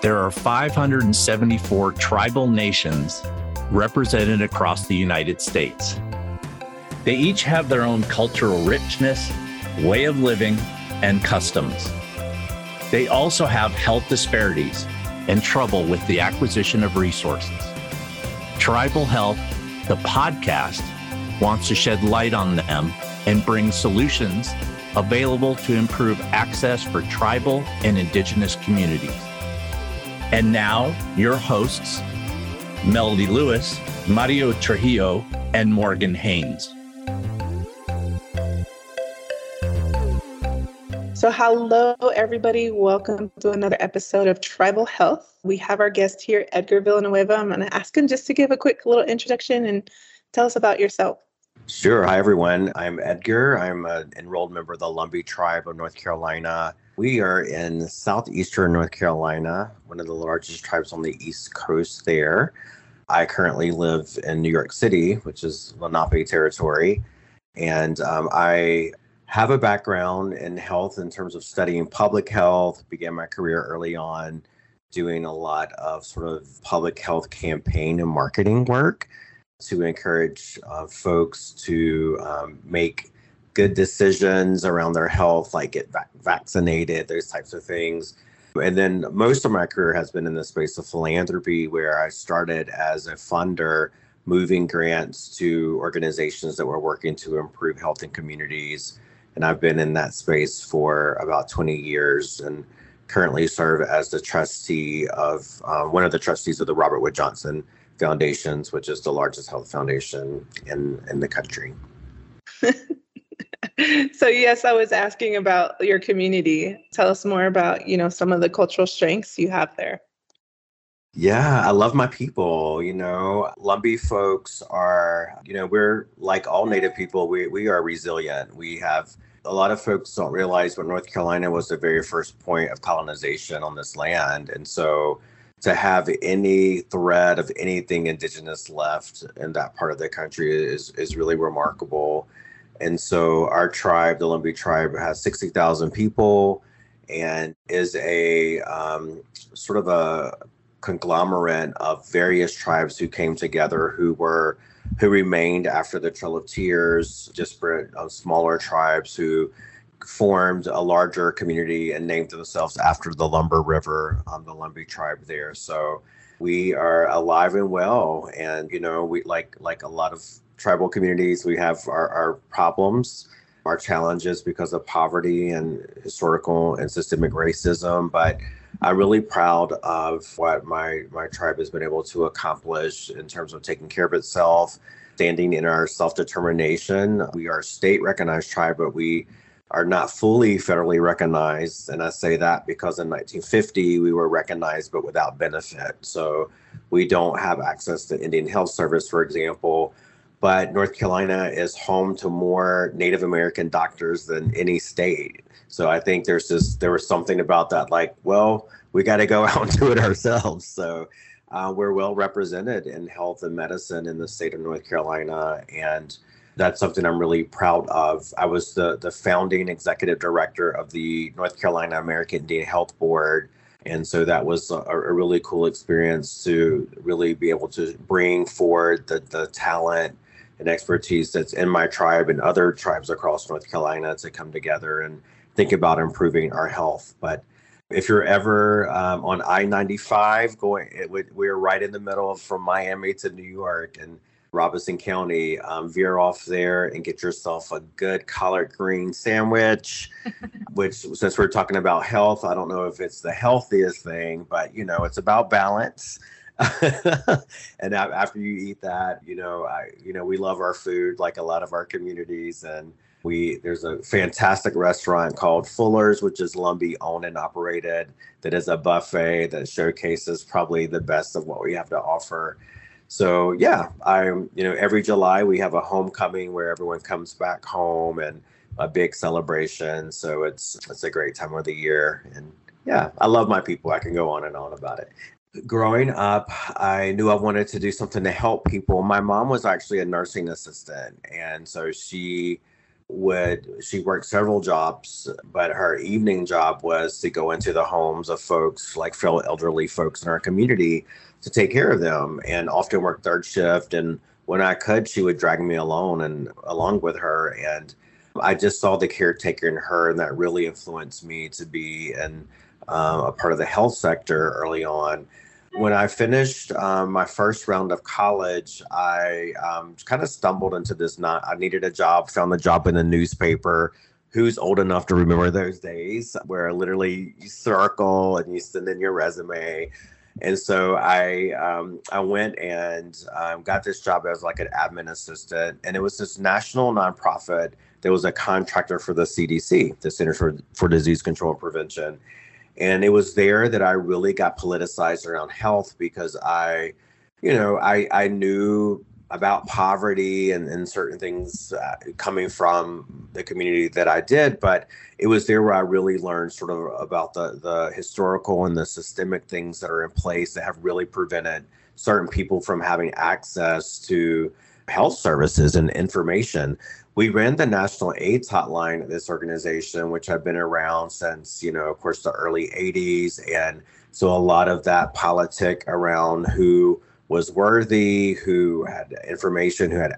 There are 574 tribal nations represented across the United States. They each have their own cultural richness, way of living, and customs. They also have health disparities and trouble with the acquisition of resources. Tribal Health, the podcast, wants to shed light on them and bring solutions available to improve access for tribal and indigenous communities. And now, your hosts, Melody Lewis, Mario Trujillo, and Morgan Haynes. So, hello, everybody. Welcome to another episode of Tribal Health. We have our guest here, Edgar Villanueva. I'm going to ask him just to give a quick little introduction and tell us about yourself. Sure. Hi, everyone. I'm Edgar. I'm an enrolled member of the Lumbee Tribe of North Carolina. We are in southeastern North Carolina, one of the largest tribes on the East Coast there. I currently live in New York City, which is Lenape territory. And um, I have a background in health in terms of studying public health, began my career early on doing a lot of sort of public health campaign and marketing work to encourage uh, folks to um, make good decisions around their health, like get vac- vaccinated, those types of things. And then most of my career has been in the space of philanthropy, where I started as a funder, moving grants to organizations that were working to improve health in communities and I've been in that space for about 20 years and currently serve as the trustee of uh, one of the trustees of the Robert Wood Johnson Foundations, which is the largest health foundation in in the country. so yes, I was asking about your community. Tell us more about you know some of the cultural strengths you have there. Yeah, I love my people. You know, Lumbee folks are, you know, we're like all Native people, we, we are resilient. We have a lot of folks don't realize but North Carolina was the very first point of colonization on this land. And so to have any thread of anything indigenous left in that part of the country is, is really remarkable. And so our tribe, the Lumbee tribe, has 60,000 people and is a um, sort of a conglomerate of various tribes who came together who were who remained after the Trail of Tears, disparate uh, smaller tribes who formed a larger community and named themselves after the Lumber River, um, the Lumbee tribe there. So we are alive and well, and you know, we like like a lot of tribal communities, we have our, our problems, our challenges because of poverty and historical and systemic racism, but I'm really proud of what my my tribe has been able to accomplish in terms of taking care of itself, standing in our self determination. We are a state recognized tribe, but we are not fully federally recognized. And I say that because in 1950 we were recognized but without benefit. So we don't have access to Indian Health Service, for example. But North Carolina is home to more Native American doctors than any state. So I think there's just there was something about that, like, well, we got to go out and do it ourselves. So uh, we're well represented in health and medicine in the state of North Carolina, and that's something I'm really proud of. I was the the founding executive director of the North Carolina American Indian Health Board. And so that was a, a really cool experience to really be able to bring forward the, the talent and expertise that's in my tribe and other tribes across North Carolina to come together and think about improving our health. But if you're ever um, on I-95 going, it, we're right in the middle of from Miami to New York and Robeson County. Um, veer off there and get yourself a good collard green sandwich. which, since we're talking about health, I don't know if it's the healthiest thing, but you know, it's about balance. and after you eat that, you know, I, you know, we love our food like a lot of our communities, and we there's a fantastic restaurant called Fuller's, which is Lumbee owned and operated. That is a buffet that showcases probably the best of what we have to offer. So yeah, I'm you know every July we have a homecoming where everyone comes back home and a big celebration. So it's it's a great time of the year, and yeah, I love my people. I can go on and on about it. Growing up, I knew I wanted to do something to help people. My mom was actually a nursing assistant, and so she would she worked several jobs but her evening job was to go into the homes of folks like fellow elderly folks in our community to take care of them and often work third shift. And when i could she would drag me alone and along with her. And i just saw the caretaker in her and that really influenced me to be in um, a part of the health sector early on when I finished um, my first round of college, I um, kind of stumbled into this. Not I needed a job, found the job in the newspaper. Who's old enough to remember those days where literally you circle and you send in your resume? And so I um, I went and um, got this job as like an admin assistant, and it was this national nonprofit. that was a contractor for the CDC, the Center for for Disease Control and Prevention and it was there that I really got politicized around health because I, you know, I I knew about poverty and, and certain things uh, coming from the community that I did, but it was there where I really learned sort of about the the historical and the systemic things that are in place that have really prevented certain people from having access to health services and information we ran the national AIDS hotline at this organization, which had been around since, you know, of course, the early 80s. And so a lot of that politic around who was worthy, who had information, who had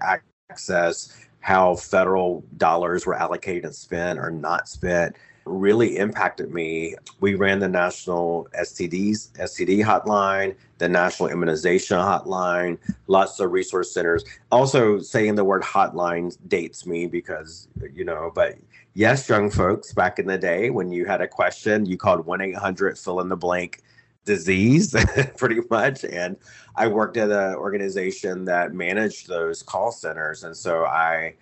access, how federal dollars were allocated and spent or not spent really impacted me. We ran the national STDs, STD hotline, the national immunization hotline, lots of resource centers. Also, saying the word hotline dates me because, you know, but yes, young folks, back in the day when you had a question, you called 1 800 fill in the blank disease pretty much and i worked at an organization that managed those call centers and so i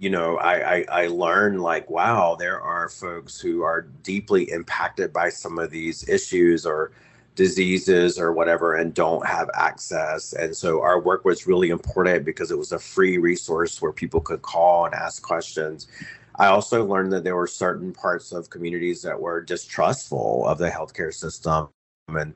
you know, I, I, I learned like, wow, there are folks who are deeply impacted by some of these issues or diseases or whatever and don't have access. And so our work was really important because it was a free resource where people could call and ask questions. I also learned that there were certain parts of communities that were distrustful of the healthcare system and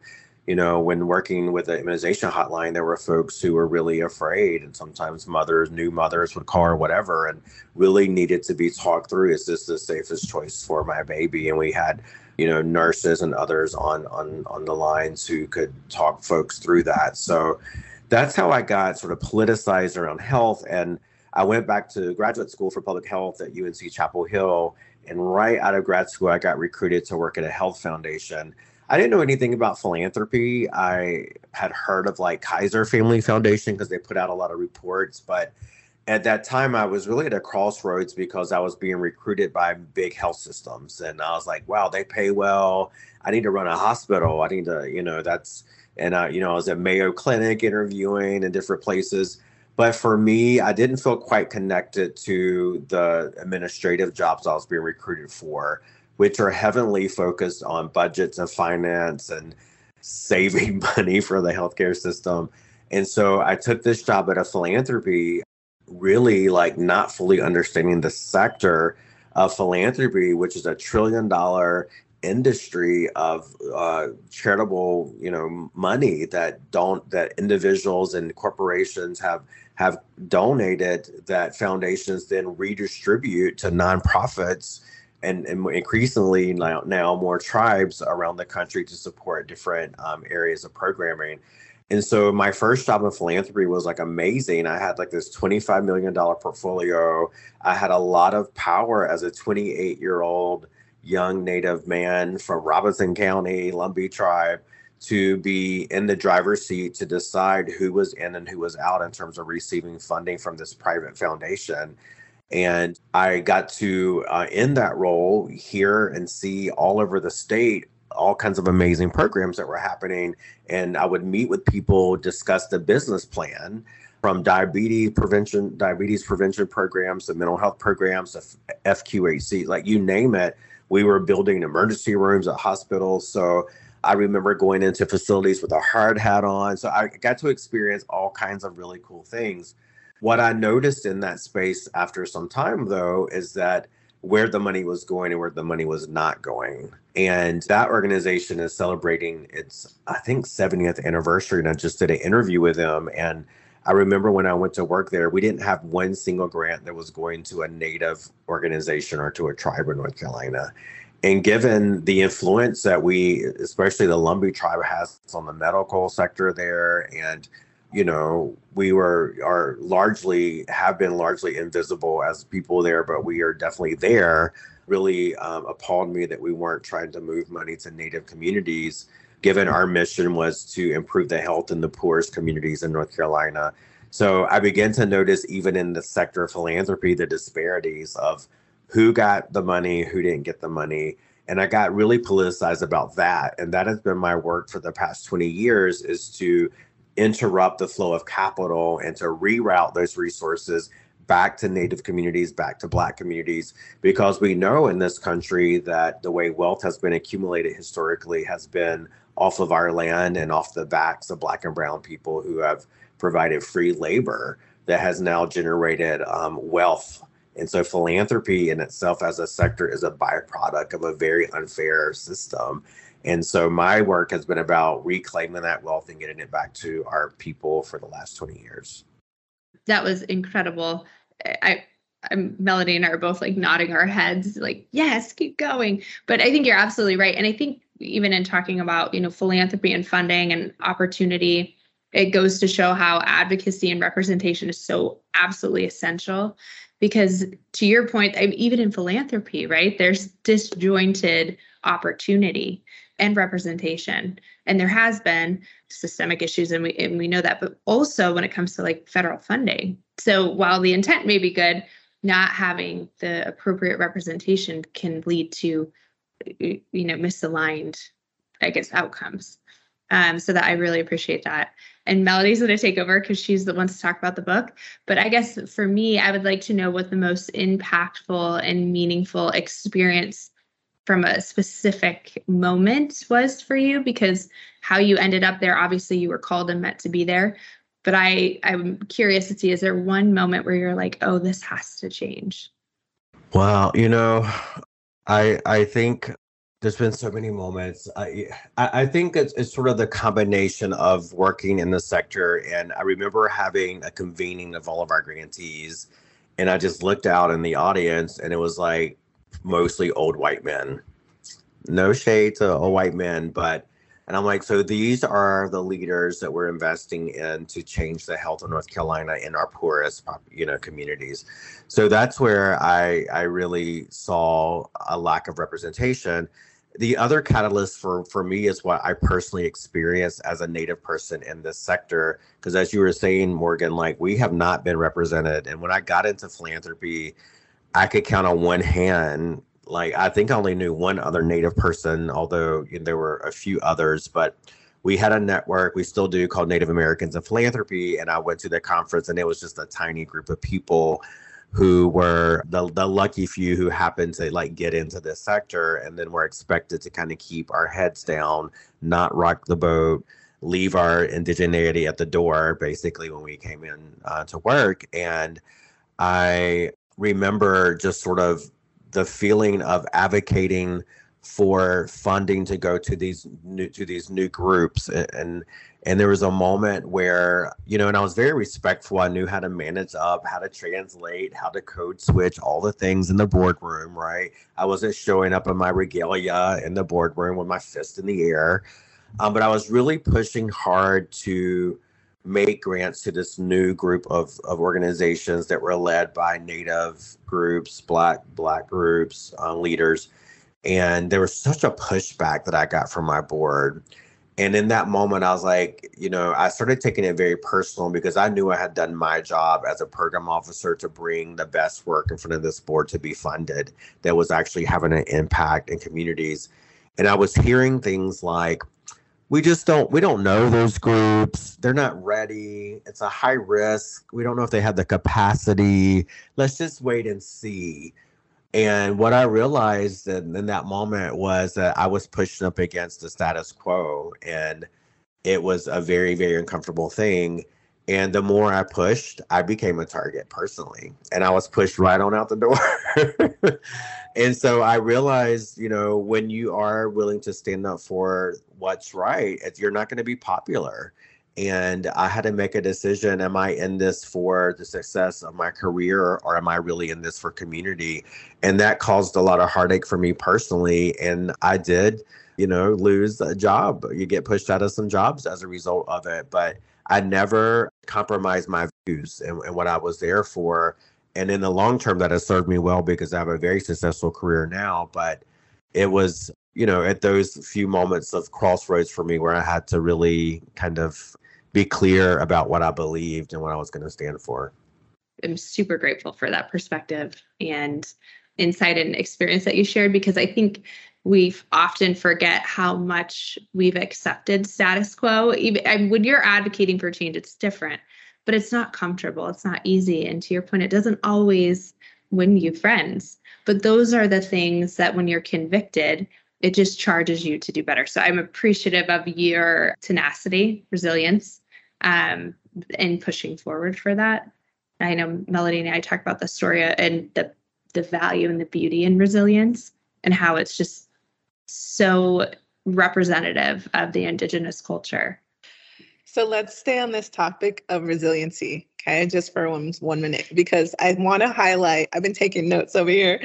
you know, when working with the immunization hotline, there were folks who were really afraid, and sometimes mothers, new mothers would call or whatever, and really needed to be talked through. Is this the safest choice for my baby? And we had, you know, nurses and others on on on the lines who could talk folks through that. So that's how I got sort of politicized around health, and I went back to graduate school for public health at UNC Chapel Hill. And right out of grad school, I got recruited to work at a health foundation I didn't know anything about philanthropy. I had heard of like Kaiser Family Foundation because they put out a lot of reports, but at that time I was really at a crossroads because I was being recruited by big health systems and I was like, wow, they pay well. I need to run a hospital. I need to, you know, that's and I, you know, I was at Mayo Clinic interviewing in different places. But for me, I didn't feel quite connected to the administrative jobs I was being recruited for which are heavily focused on budgets and finance and saving money for the healthcare system. And so I took this job at a philanthropy, really like not fully understanding the sector of philanthropy, which is a trillion dollar industry of uh, charitable, you know, money that don't that individuals and corporations have have donated that foundations then redistribute to nonprofits and, and increasingly now, now more tribes around the country to support different um, areas of programming. And so my first job in philanthropy was like amazing. I had like this $25 million portfolio. I had a lot of power as a 28 year old young Native man from Robeson County, Lumbee tribe, to be in the driver's seat to decide who was in and who was out in terms of receiving funding from this private foundation. And I got to, uh, in that role, hear and see all over the state all kinds of amazing programs that were happening. And I would meet with people, discuss the business plan from diabetes prevention, diabetes prevention programs, the mental health programs, the FQHC, like you name it. We were building emergency rooms at hospitals. So I remember going into facilities with a hard hat on. So I got to experience all kinds of really cool things. What I noticed in that space after some time, though, is that where the money was going and where the money was not going. And that organization is celebrating its, I think, 70th anniversary. And I just did an interview with them. And I remember when I went to work there, we didn't have one single grant that was going to a Native organization or to a tribe in North Carolina. And given the influence that we, especially the Lumbee tribe, has on the medical sector there, and you know, we were are largely have been largely invisible as people there, but we are definitely there. Really um, appalled me that we weren't trying to move money to Native communities given our mission was to improve the health in the poorest communities in North Carolina. So I began to notice, even in the sector of philanthropy, the disparities of who got the money, who didn't get the money. And I got really politicized about that. And that has been my work for the past 20 years is to interrupt the flow of capital and to reroute those resources back to Native communities, back to Black communities, because we know in this country that the way wealth has been accumulated historically has been off of our land and off the backs of black and brown people who have provided free labor that has now generated um, wealth. And so philanthropy in itself as a sector is a byproduct of a very unfair system. And so my work has been about reclaiming that wealth and getting it back to our people for the last 20 years. That was incredible. I I'm, Melody and I are both like nodding our heads, like, yes, keep going. But I think you're absolutely right. And I think even in talking about you know philanthropy and funding and opportunity it goes to show how advocacy and representation is so absolutely essential because to your point even in philanthropy right there's disjointed opportunity and representation. And there has been systemic issues and we and we know that but also when it comes to like federal funding. So while the intent may be good not having the appropriate representation can lead to you know misaligned i guess outcomes. Um, so that i really appreciate that. And melody's going to take over because she's the one to talk about the book. But i guess for me i would like to know what the most impactful and meaningful experience from a specific moment was for you because how you ended up there obviously you were called and meant to be there but i i'm curious to see is there one moment where you're like oh this has to change well you know I I think there's been so many moments. I I, think it's, it's sort of the combination of working in the sector, and I remember having a convening of all of our grantees, and I just looked out in the audience, and it was like mostly old white men. No shade to old white men, but and I'm like, so these are the leaders that we're investing in to change the health of North Carolina in our poorest, you know, communities. So that's where I I really saw a lack of representation. The other catalyst for for me is what I personally experienced as a Native person in this sector, because as you were saying, Morgan, like we have not been represented. And when I got into philanthropy, I could count on one hand like I think I only knew one other Native person, although you know, there were a few others. But we had a network, we still do, called Native Americans in Philanthropy, and I went to the conference, and it was just a tiny group of people who were the the lucky few who happened to like get into this sector, and then were expected to kind of keep our heads down, not rock the boat. Leave our indigeneity at the door, basically, when we came in uh, to work. And I remember just sort of the feeling of advocating for funding to go to these new to these new groups. And and there was a moment where you know and i was very respectful. I knew how to manage up how to translate how to code switch all the things in the boardroom right? I wasn't showing up in my regalia in the boardroom with my fist in the air. Um, but i was really pushing hard to make grants to this new group of, of organizations that were led by native groups black black groups uh, leaders. And there was such a pushback that i got from my board. And in that moment i was like you know i started taking it very personal because i knew i had done my job as a program officer to bring the best work in front of this board to be funded that was actually having an impact in communities. And i was hearing things like we just don't we don't know those groups. They're not ready. It's a high risk. We don't know if they have the capacity. Let's just wait and see. And what i realized in, in that moment was that i was pushing up against the status quo and it was a very very uncomfortable thing and the more I pushed, I became a target personally. And I was pushed right on out the door. and so I realized, you know, when you are willing to stand up for what's right, you're not going to be popular. and I had to make a decision. Am I in this for the success of my career or am I really in this for community? And that caused a lot of heartache for me personally. And I did, you know, lose a job. You get pushed out of some jobs as a result of it. But I never compromised my views and, and what I was there for. And in the long term, that has served me well because I have a very successful career now. But it was you know, at those few moments of crossroads for me where I had to really kind of be clear about what I believed and what I was going to stand for. I'm super grateful for that perspective and insight and experience that you shared because I think we often forget how much we've accepted status quo. Even when you're advocating for change, it's different, but it's not comfortable. It's not easy. And to your point, it doesn't always win you friends. But those are the things that when you're convicted, it just charges you to do better. So I'm appreciative of your tenacity, resilience, um, and pushing forward for that. I know Melody and I talk about the story and the the value and the beauty in resilience and how it's just so representative of the indigenous culture. So let's stay on this topic of resiliency, okay, just for one, one minute, because I want to highlight, I've been taking notes over here.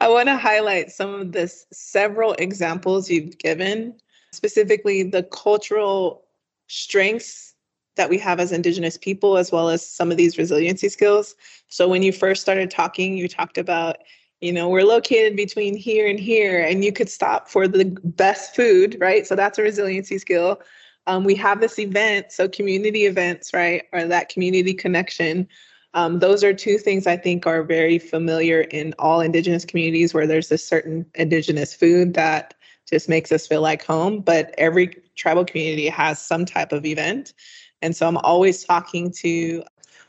I want to highlight some of the several examples you've given, specifically the cultural strengths that we have as Indigenous people, as well as some of these resiliency skills. So, when you first started talking, you talked about, you know, we're located between here and here, and you could stop for the best food, right? So, that's a resiliency skill. Um, we have this event, so community events, right, or that community connection. Um, those are two things I think are very familiar in all Indigenous communities where there's a certain Indigenous food that just makes us feel like home. But every tribal community has some type of event. And so I'm always talking to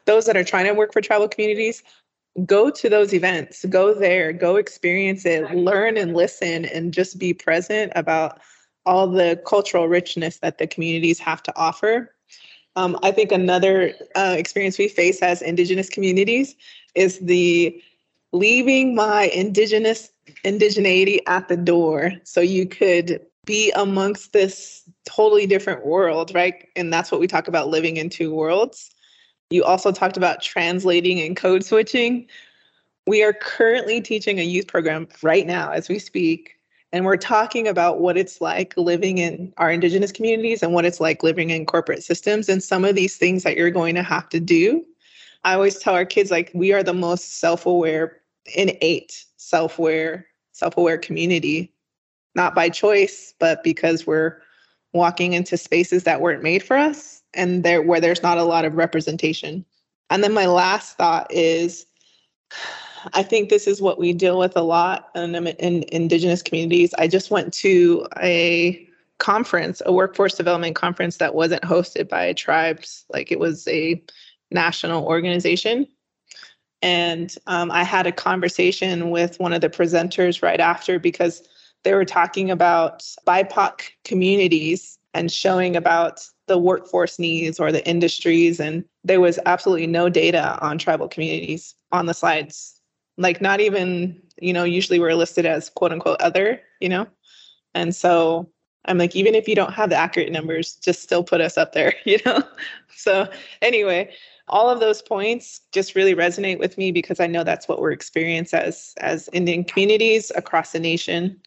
those that are trying to work for tribal communities. Go to those events, go there, go experience it, learn and listen, and just be present about all the cultural richness that the communities have to offer um, I think another uh, experience we face as Indigenous communities is the leaving my Indigenous indigeneity at the door so you could be amongst this totally different world, right? And that's what we talk about living in two worlds. You also talked about translating and code switching. We are currently teaching a youth program right now as we speak and we're talking about what it's like living in our indigenous communities and what it's like living in corporate systems and some of these things that you're going to have to do i always tell our kids like we are the most self-aware innate self-aware self-aware community not by choice but because we're walking into spaces that weren't made for us and there where there's not a lot of representation and then my last thought is I think this is what we deal with a lot in, in Indigenous communities. I just went to a conference, a workforce development conference that wasn't hosted by tribes, like it was a national organization. And um, I had a conversation with one of the presenters right after because they were talking about BIPOC communities and showing about the workforce needs or the industries. And there was absolutely no data on tribal communities on the slides. Like not even you know usually we're listed as quote unquote other you know? And so i'm like even if you don't have the accurate numbers just still put us up there you know? So anyway all of those points just really resonate with me because i know that's what we're experiencing as as indian communities across the nation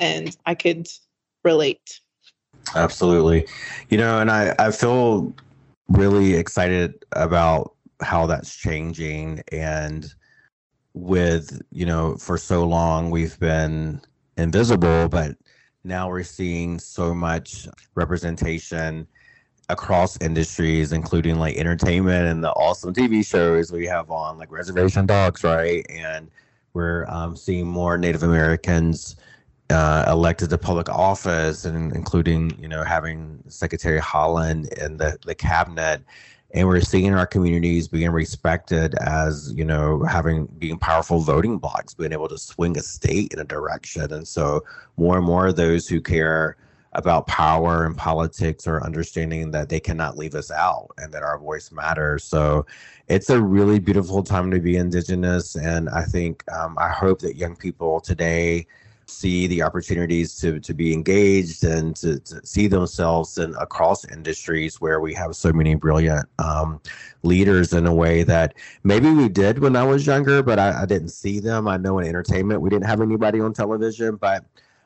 and i could relate. Absolutely. You know and i i feel really excited about how that's changing. And with you know for so long we've been invisible but now we're seeing so much representation across industries including like entertainment and the awesome tv shows we have on like reservation dogs right? And we're um, seeing more native americans uh, elected to public office and including you know having secretary Haaland in the, the cabinet. And we're seeing our communities being respected as you know having being powerful voting blocks being able to swing a state in a direction. And so more and more of those who care about power and politics are understanding that they cannot leave us out and that our voice matters. So it's a really beautiful time to be indigenous. And i think um, i hope that young people today see the opportunities to to be engaged and to, to see themselves in across industries where we have so many brilliant um, leaders in a way that maybe we did when I was younger, but I, I didn't see them. I know in entertainment we didn't have anybody on television, but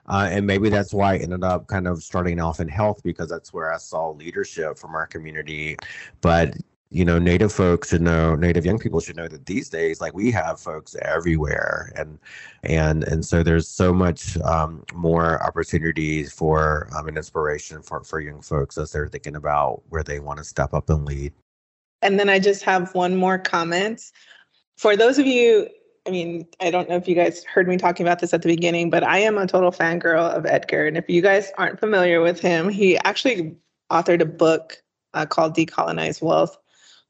uh, and maybe that's why I ended up kind of starting off in health because that's where I saw leadership from our community. But you know native folks should know native young people should know that these days like we have folks everywhere. And and and so there's so much um, more opportunities for um, an inspiration for for young folks as they're thinking about where they want to step up and lead. And then i just have one more comment. For those of you i mean i don't know if you guys heard me talking about this at the beginning but i am a total fangirl of edgar. And if you guys aren't familiar with him he actually authored a book uh, called decolonize wealth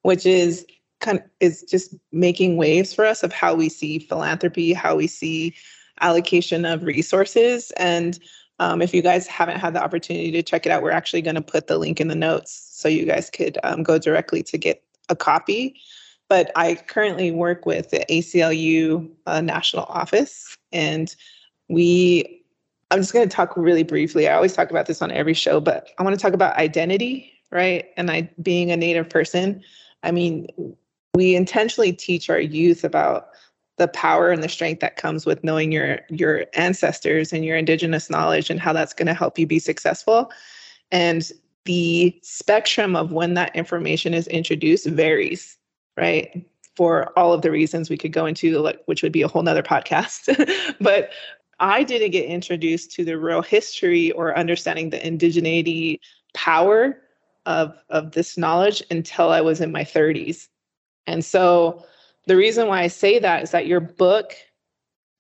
which is kind of is just making waves for us of how we see philanthropy, how we see allocation of resources. And um, if you guys haven't had the opportunity to check it out, we're actually going to put the link in the notes so you guys could um, go directly to get a copy. But I currently work with the ACLU uh, national office, and we. I'm just going to talk really briefly. I always talk about this on every show, but I want to talk about identity, right? And I being a Native person. I mean, we intentionally teach our youth about the power and the strength that comes with knowing your your ancestors and your indigenous knowledge and how that's going to help you be successful. And the spectrum of when that information is introduced varies, right? For all of the reasons we could go into, which would be a whole nother podcast. but I didn't get introduced to the real history or understanding the indigeneity power of of this knowledge until I was in my 30s. And so the reason why I say that is that your book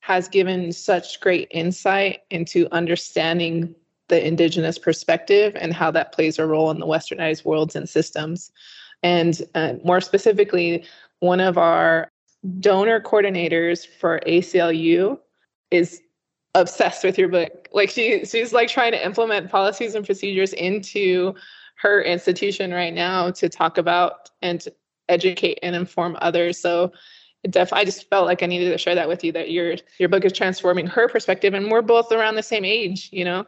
has given such great insight into understanding the indigenous perspective and how that plays a role in the westernized worlds and systems. And uh, more specifically, one of our donor coordinators for ACLU is obsessed with your book. Like she she's like trying to implement policies and procedures into her institution right now to talk about and educate and inform others. So def I just felt like I needed to share that with you that your your book is transforming her perspective and we're both around the same age, you know.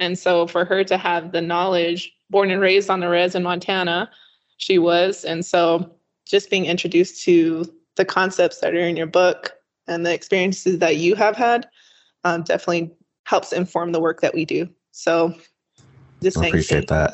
And so for her to have the knowledge, born and raised on the res in Montana, she was. And so just being introduced to the concepts that are in your book and the experiences that you have had um, definitely helps inform the work that we do. So just I appreciate that.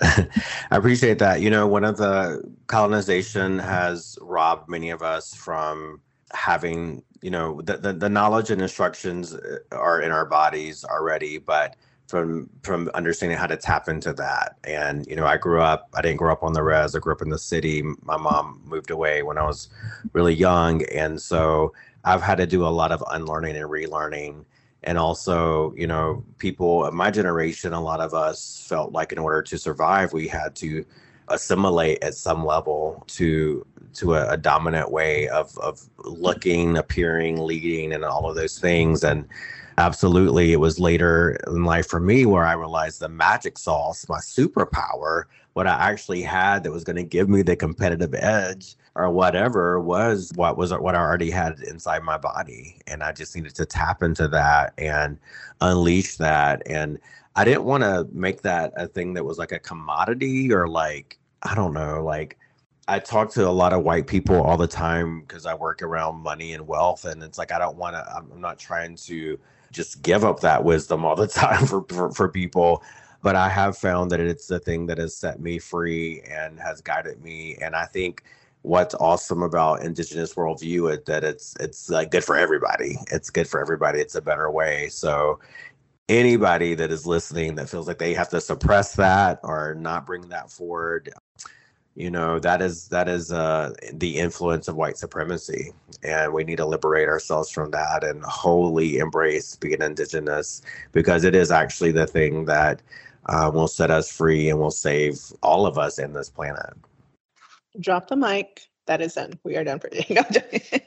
I appreciate that. You know, one of the colonization has robbed many of us from having, you know, the, the, the knowledge and instructions uh, are in our bodies already, but from from understanding how to tap into that. And you know, I grew up. I didn't grow up on the res. I grew up in the city. My mom moved away when I was really young, and so I've had to do a lot of unlearning and relearning and also you know people of my generation a lot of us felt like in order to survive we had to assimilate at some level to to a, a, dominant way of of looking appearing leading and all of those things and absolutely it was later in life for me where i realized the magic sauce my superpower what i actually had that was going to give me the competitive edge or whatever was what was what I already had inside my body. And I just needed to tap into that and unleash that. And I didn't want to make that a thing that was like a commodity or like, I don't know, like I talk to a lot of white people all the time because I work around money and wealth. And it's like, I don't want to, I'm not trying to just give up that wisdom all the time for, for, for people but I have found that it's the thing that has set me free and has guided me. And I think what's awesome about indigenous worldview is that it's it's like good for everybody it's good for everybody it's a better way so anybody that is listening that feels like they have to suppress that or not bring that forward you know that is that is uh, the influence of white supremacy and we need to liberate ourselves from that and wholly embrace being indigenous because it is actually the thing that uh, will set us free and will save all of us in this planet drop the mic. That is done. We are done for today.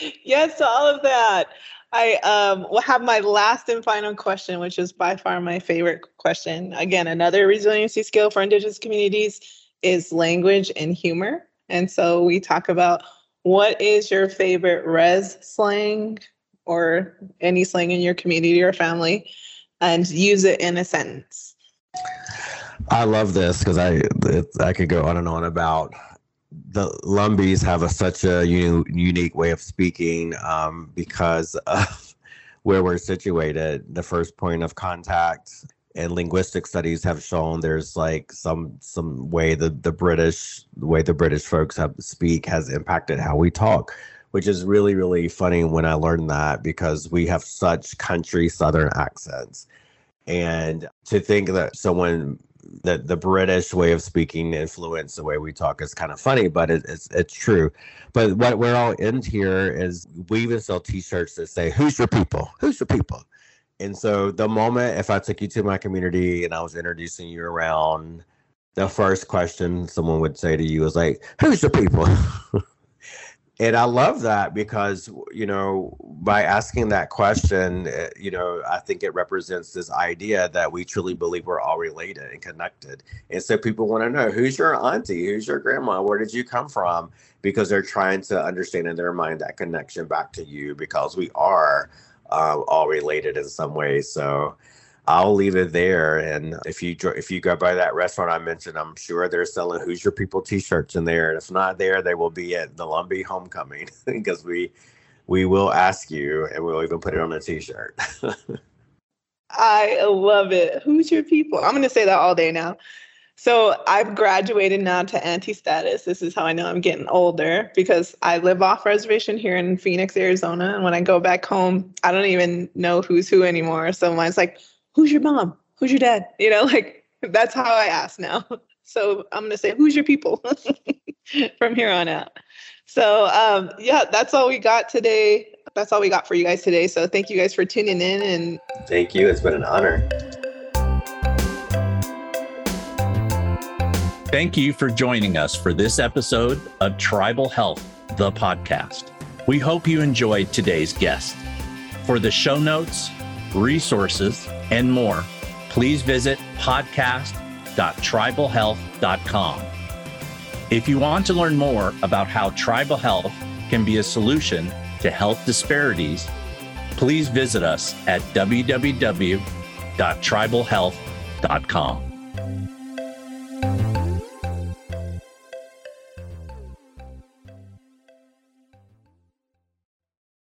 yes to all of that. I um, will have my last and final question, which is by far my favorite question. Again, another resiliency skill for Indigenous communities is language and humor. And so we talk about what is your favorite res slang or any slang in your community or family and use it in a sentence. I love this because I I could go on and on about the Lumbees have a, such a u- unique way of speaking um, because of where we're situated. The first point of contact and linguistic studies have shown there's like some some way the the British the way the British folks have speak has impacted how we talk, which is really really funny when I learned that because we have such country southern accents, and to think that someone that the British way of speaking influence the way we talk is kind of funny, but it, it's it's true. But what we're all in here is we even sell T-shirts that say "Who's your people? Who's your people?" And so the moment if I took you to my community and I was introducing you around, the first question someone would say to you is like, "Who's your people?" and I love that because you know by asking that question, eh, you know I think it represents this idea that we truly believe we're all related and connected, and so people want to know who's your auntie, who's your grandma, where did you come from, because they're trying to understand in their mind that connection back to you because we are uh, all related in some way. So I'll leave it there. And if you if you go by that restaurant I mentioned, I'm sure they're selling "Who's Your People" T-shirts in there. And if not there, they will be at the Lumbee Homecoming because we we will ask you, and we'll even put it on a T-shirt. I love it. Who's your people? I'm going to say that all day now. So I've graduated now to auntie status. This is how I know I'm getting older because I live off reservation here in Phoenix, Arizona. And when I go back home, I don't even know who's who anymore. So mine's like, who's your mom? Who's your dad? You know, like that's how I ask now. So I'm gonna say, who's your people from here on out. So um, yeah, that's all we got today. That's all we got for you guys today. So thank you guys for tuning in and thank you. It's been an honor. Thank you for joining us for this episode of Tribal Health, the podcast. We hope you enjoyed today's guest. For the show notes, resources, and more, please visit podcast.tribalhealth.com. If you want to learn more about how tribal health can be a solution to health disparities, please visit us at www.tribalhealth.com.